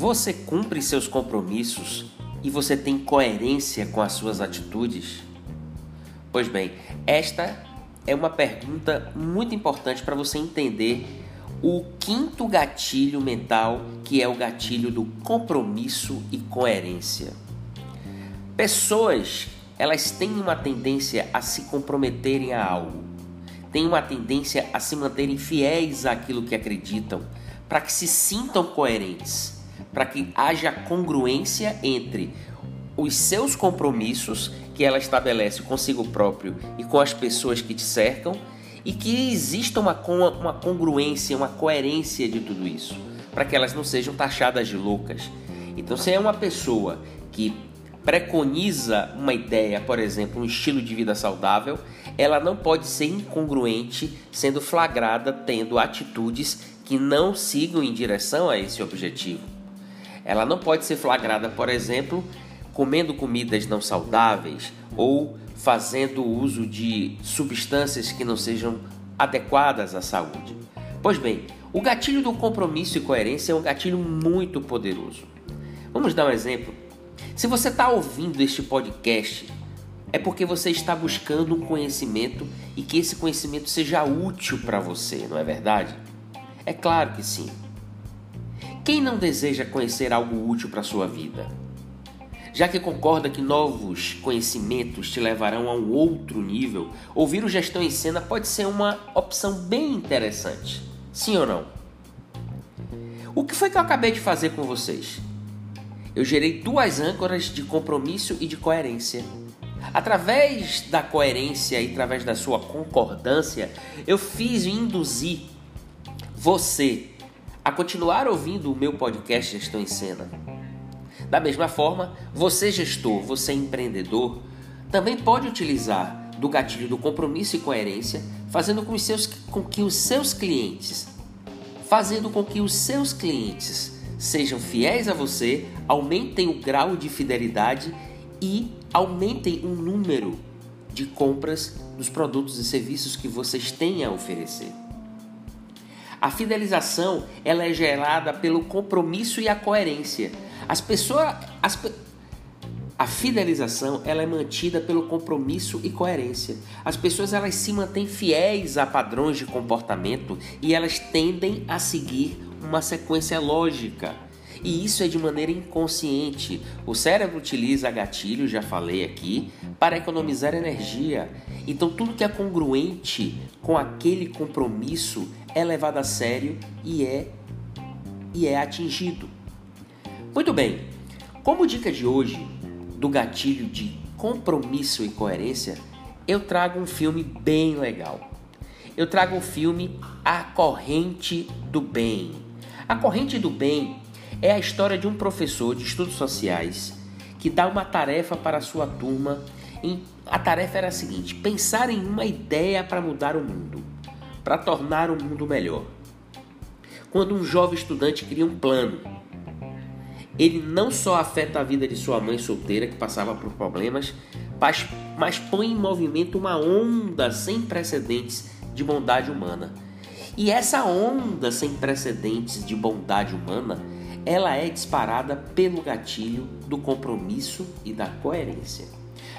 Você cumpre seus compromissos e você tem coerência com as suas atitudes? Pois bem, esta é uma pergunta muito importante para você entender o quinto gatilho mental, que é o gatilho do compromisso e coerência. Pessoas, elas têm uma tendência a se comprometerem a algo, têm uma tendência a se manterem fiéis àquilo que acreditam, para que se sintam coerentes para que haja congruência entre os seus compromissos que ela estabelece consigo próprio e com as pessoas que te cercam e que exista uma, uma congruência, uma coerência de tudo isso, para que elas não sejam taxadas de loucas. Então, se é uma pessoa que preconiza uma ideia, por exemplo, um estilo de vida saudável, ela não pode ser incongruente sendo flagrada tendo atitudes que não sigam em direção a esse objetivo. Ela não pode ser flagrada, por exemplo, comendo comidas não saudáveis ou fazendo uso de substâncias que não sejam adequadas à saúde. Pois bem, o gatilho do compromisso e coerência é um gatilho muito poderoso. Vamos dar um exemplo. Se você está ouvindo este podcast, é porque você está buscando um conhecimento e que esse conhecimento seja útil para você, não é verdade? É claro que sim. Quem não deseja conhecer algo útil para a sua vida? Já que concorda que novos conhecimentos te levarão a um outro nível, ouvir o Gestão em Cena pode ser uma opção bem interessante. Sim ou não? O que foi que eu acabei de fazer com vocês? Eu gerei duas âncoras de compromisso e de coerência. Através da coerência e através da sua concordância, eu fiz e induzi você a continuar ouvindo o meu podcast Gestão em Cena. Da mesma forma, você gestor, você empreendedor, também pode utilizar do gatilho do compromisso e coerência, fazendo com, seus, com que os seus clientes, fazendo com que os seus clientes sejam fiéis a você, aumentem o grau de fidelidade e aumentem o número de compras dos produtos e serviços que vocês têm a oferecer. A fidelização ela é gerada pelo compromisso e a coerência. As pessoas, as, a fidelização ela é mantida pelo compromisso e coerência. As pessoas elas se mantêm fiéis a padrões de comportamento e elas tendem a seguir uma sequência lógica. E isso é de maneira inconsciente. O cérebro utiliza gatilho, já falei aqui, para economizar energia. Então tudo que é congruente com aquele compromisso é levado a sério e é e é atingido. Muito bem. Como dica de hoje do gatilho de compromisso e coerência, eu trago um filme bem legal. Eu trago o filme A Corrente do Bem. A Corrente do Bem é a história de um professor de estudos sociais que dá uma tarefa para a sua turma. A tarefa era a seguinte: pensar em uma ideia para mudar o mundo, para tornar o mundo melhor. Quando um jovem estudante cria um plano, ele não só afeta a vida de sua mãe solteira que passava por problemas, mas, mas põe em movimento uma onda sem precedentes de bondade humana. E essa onda sem precedentes de bondade humana ela é disparada pelo gatilho do compromisso e da coerência.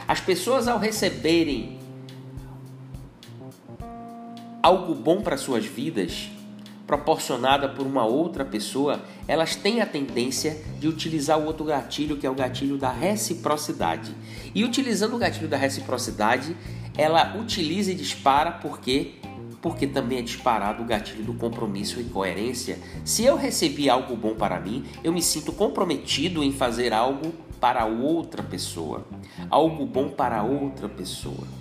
As pessoas, ao receberem algo bom para suas vidas, proporcionada por uma outra pessoa, elas têm a tendência de utilizar o outro gatilho, que é o gatilho da reciprocidade. E utilizando o gatilho da reciprocidade, ela utiliza e dispara porque porque também é disparado o gatilho do compromisso e coerência. Se eu recebi algo bom para mim, eu me sinto comprometido em fazer algo para outra pessoa, algo bom para outra pessoa.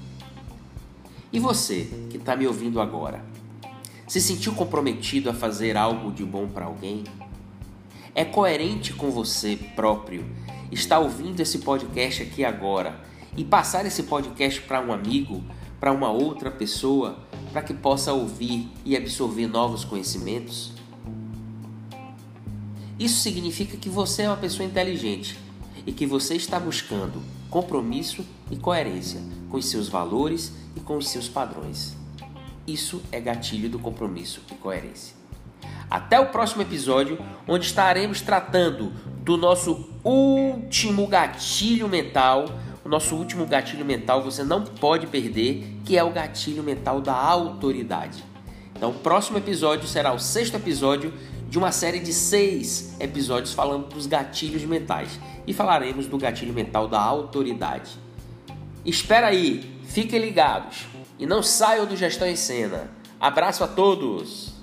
E você que está me ouvindo agora, se sentiu comprometido a fazer algo de bom para alguém? É coerente com você próprio estar ouvindo esse podcast aqui agora e passar esse podcast para um amigo, para uma outra pessoa? para que possa ouvir e absorver novos conhecimentos? Isso significa que você é uma pessoa inteligente e que você está buscando compromisso e coerência com os seus valores e com os seus padrões. Isso é gatilho do compromisso e coerência. Até o próximo episódio, onde estaremos tratando do nosso último gatilho mental. O nosso último gatilho mental você não pode perder, que é o gatilho mental da autoridade. Então, o próximo episódio será o sexto episódio de uma série de seis episódios falando dos gatilhos mentais e falaremos do gatilho mental da autoridade. Espera aí, fiquem ligados e não saiam do Gestão em Cena. Abraço a todos!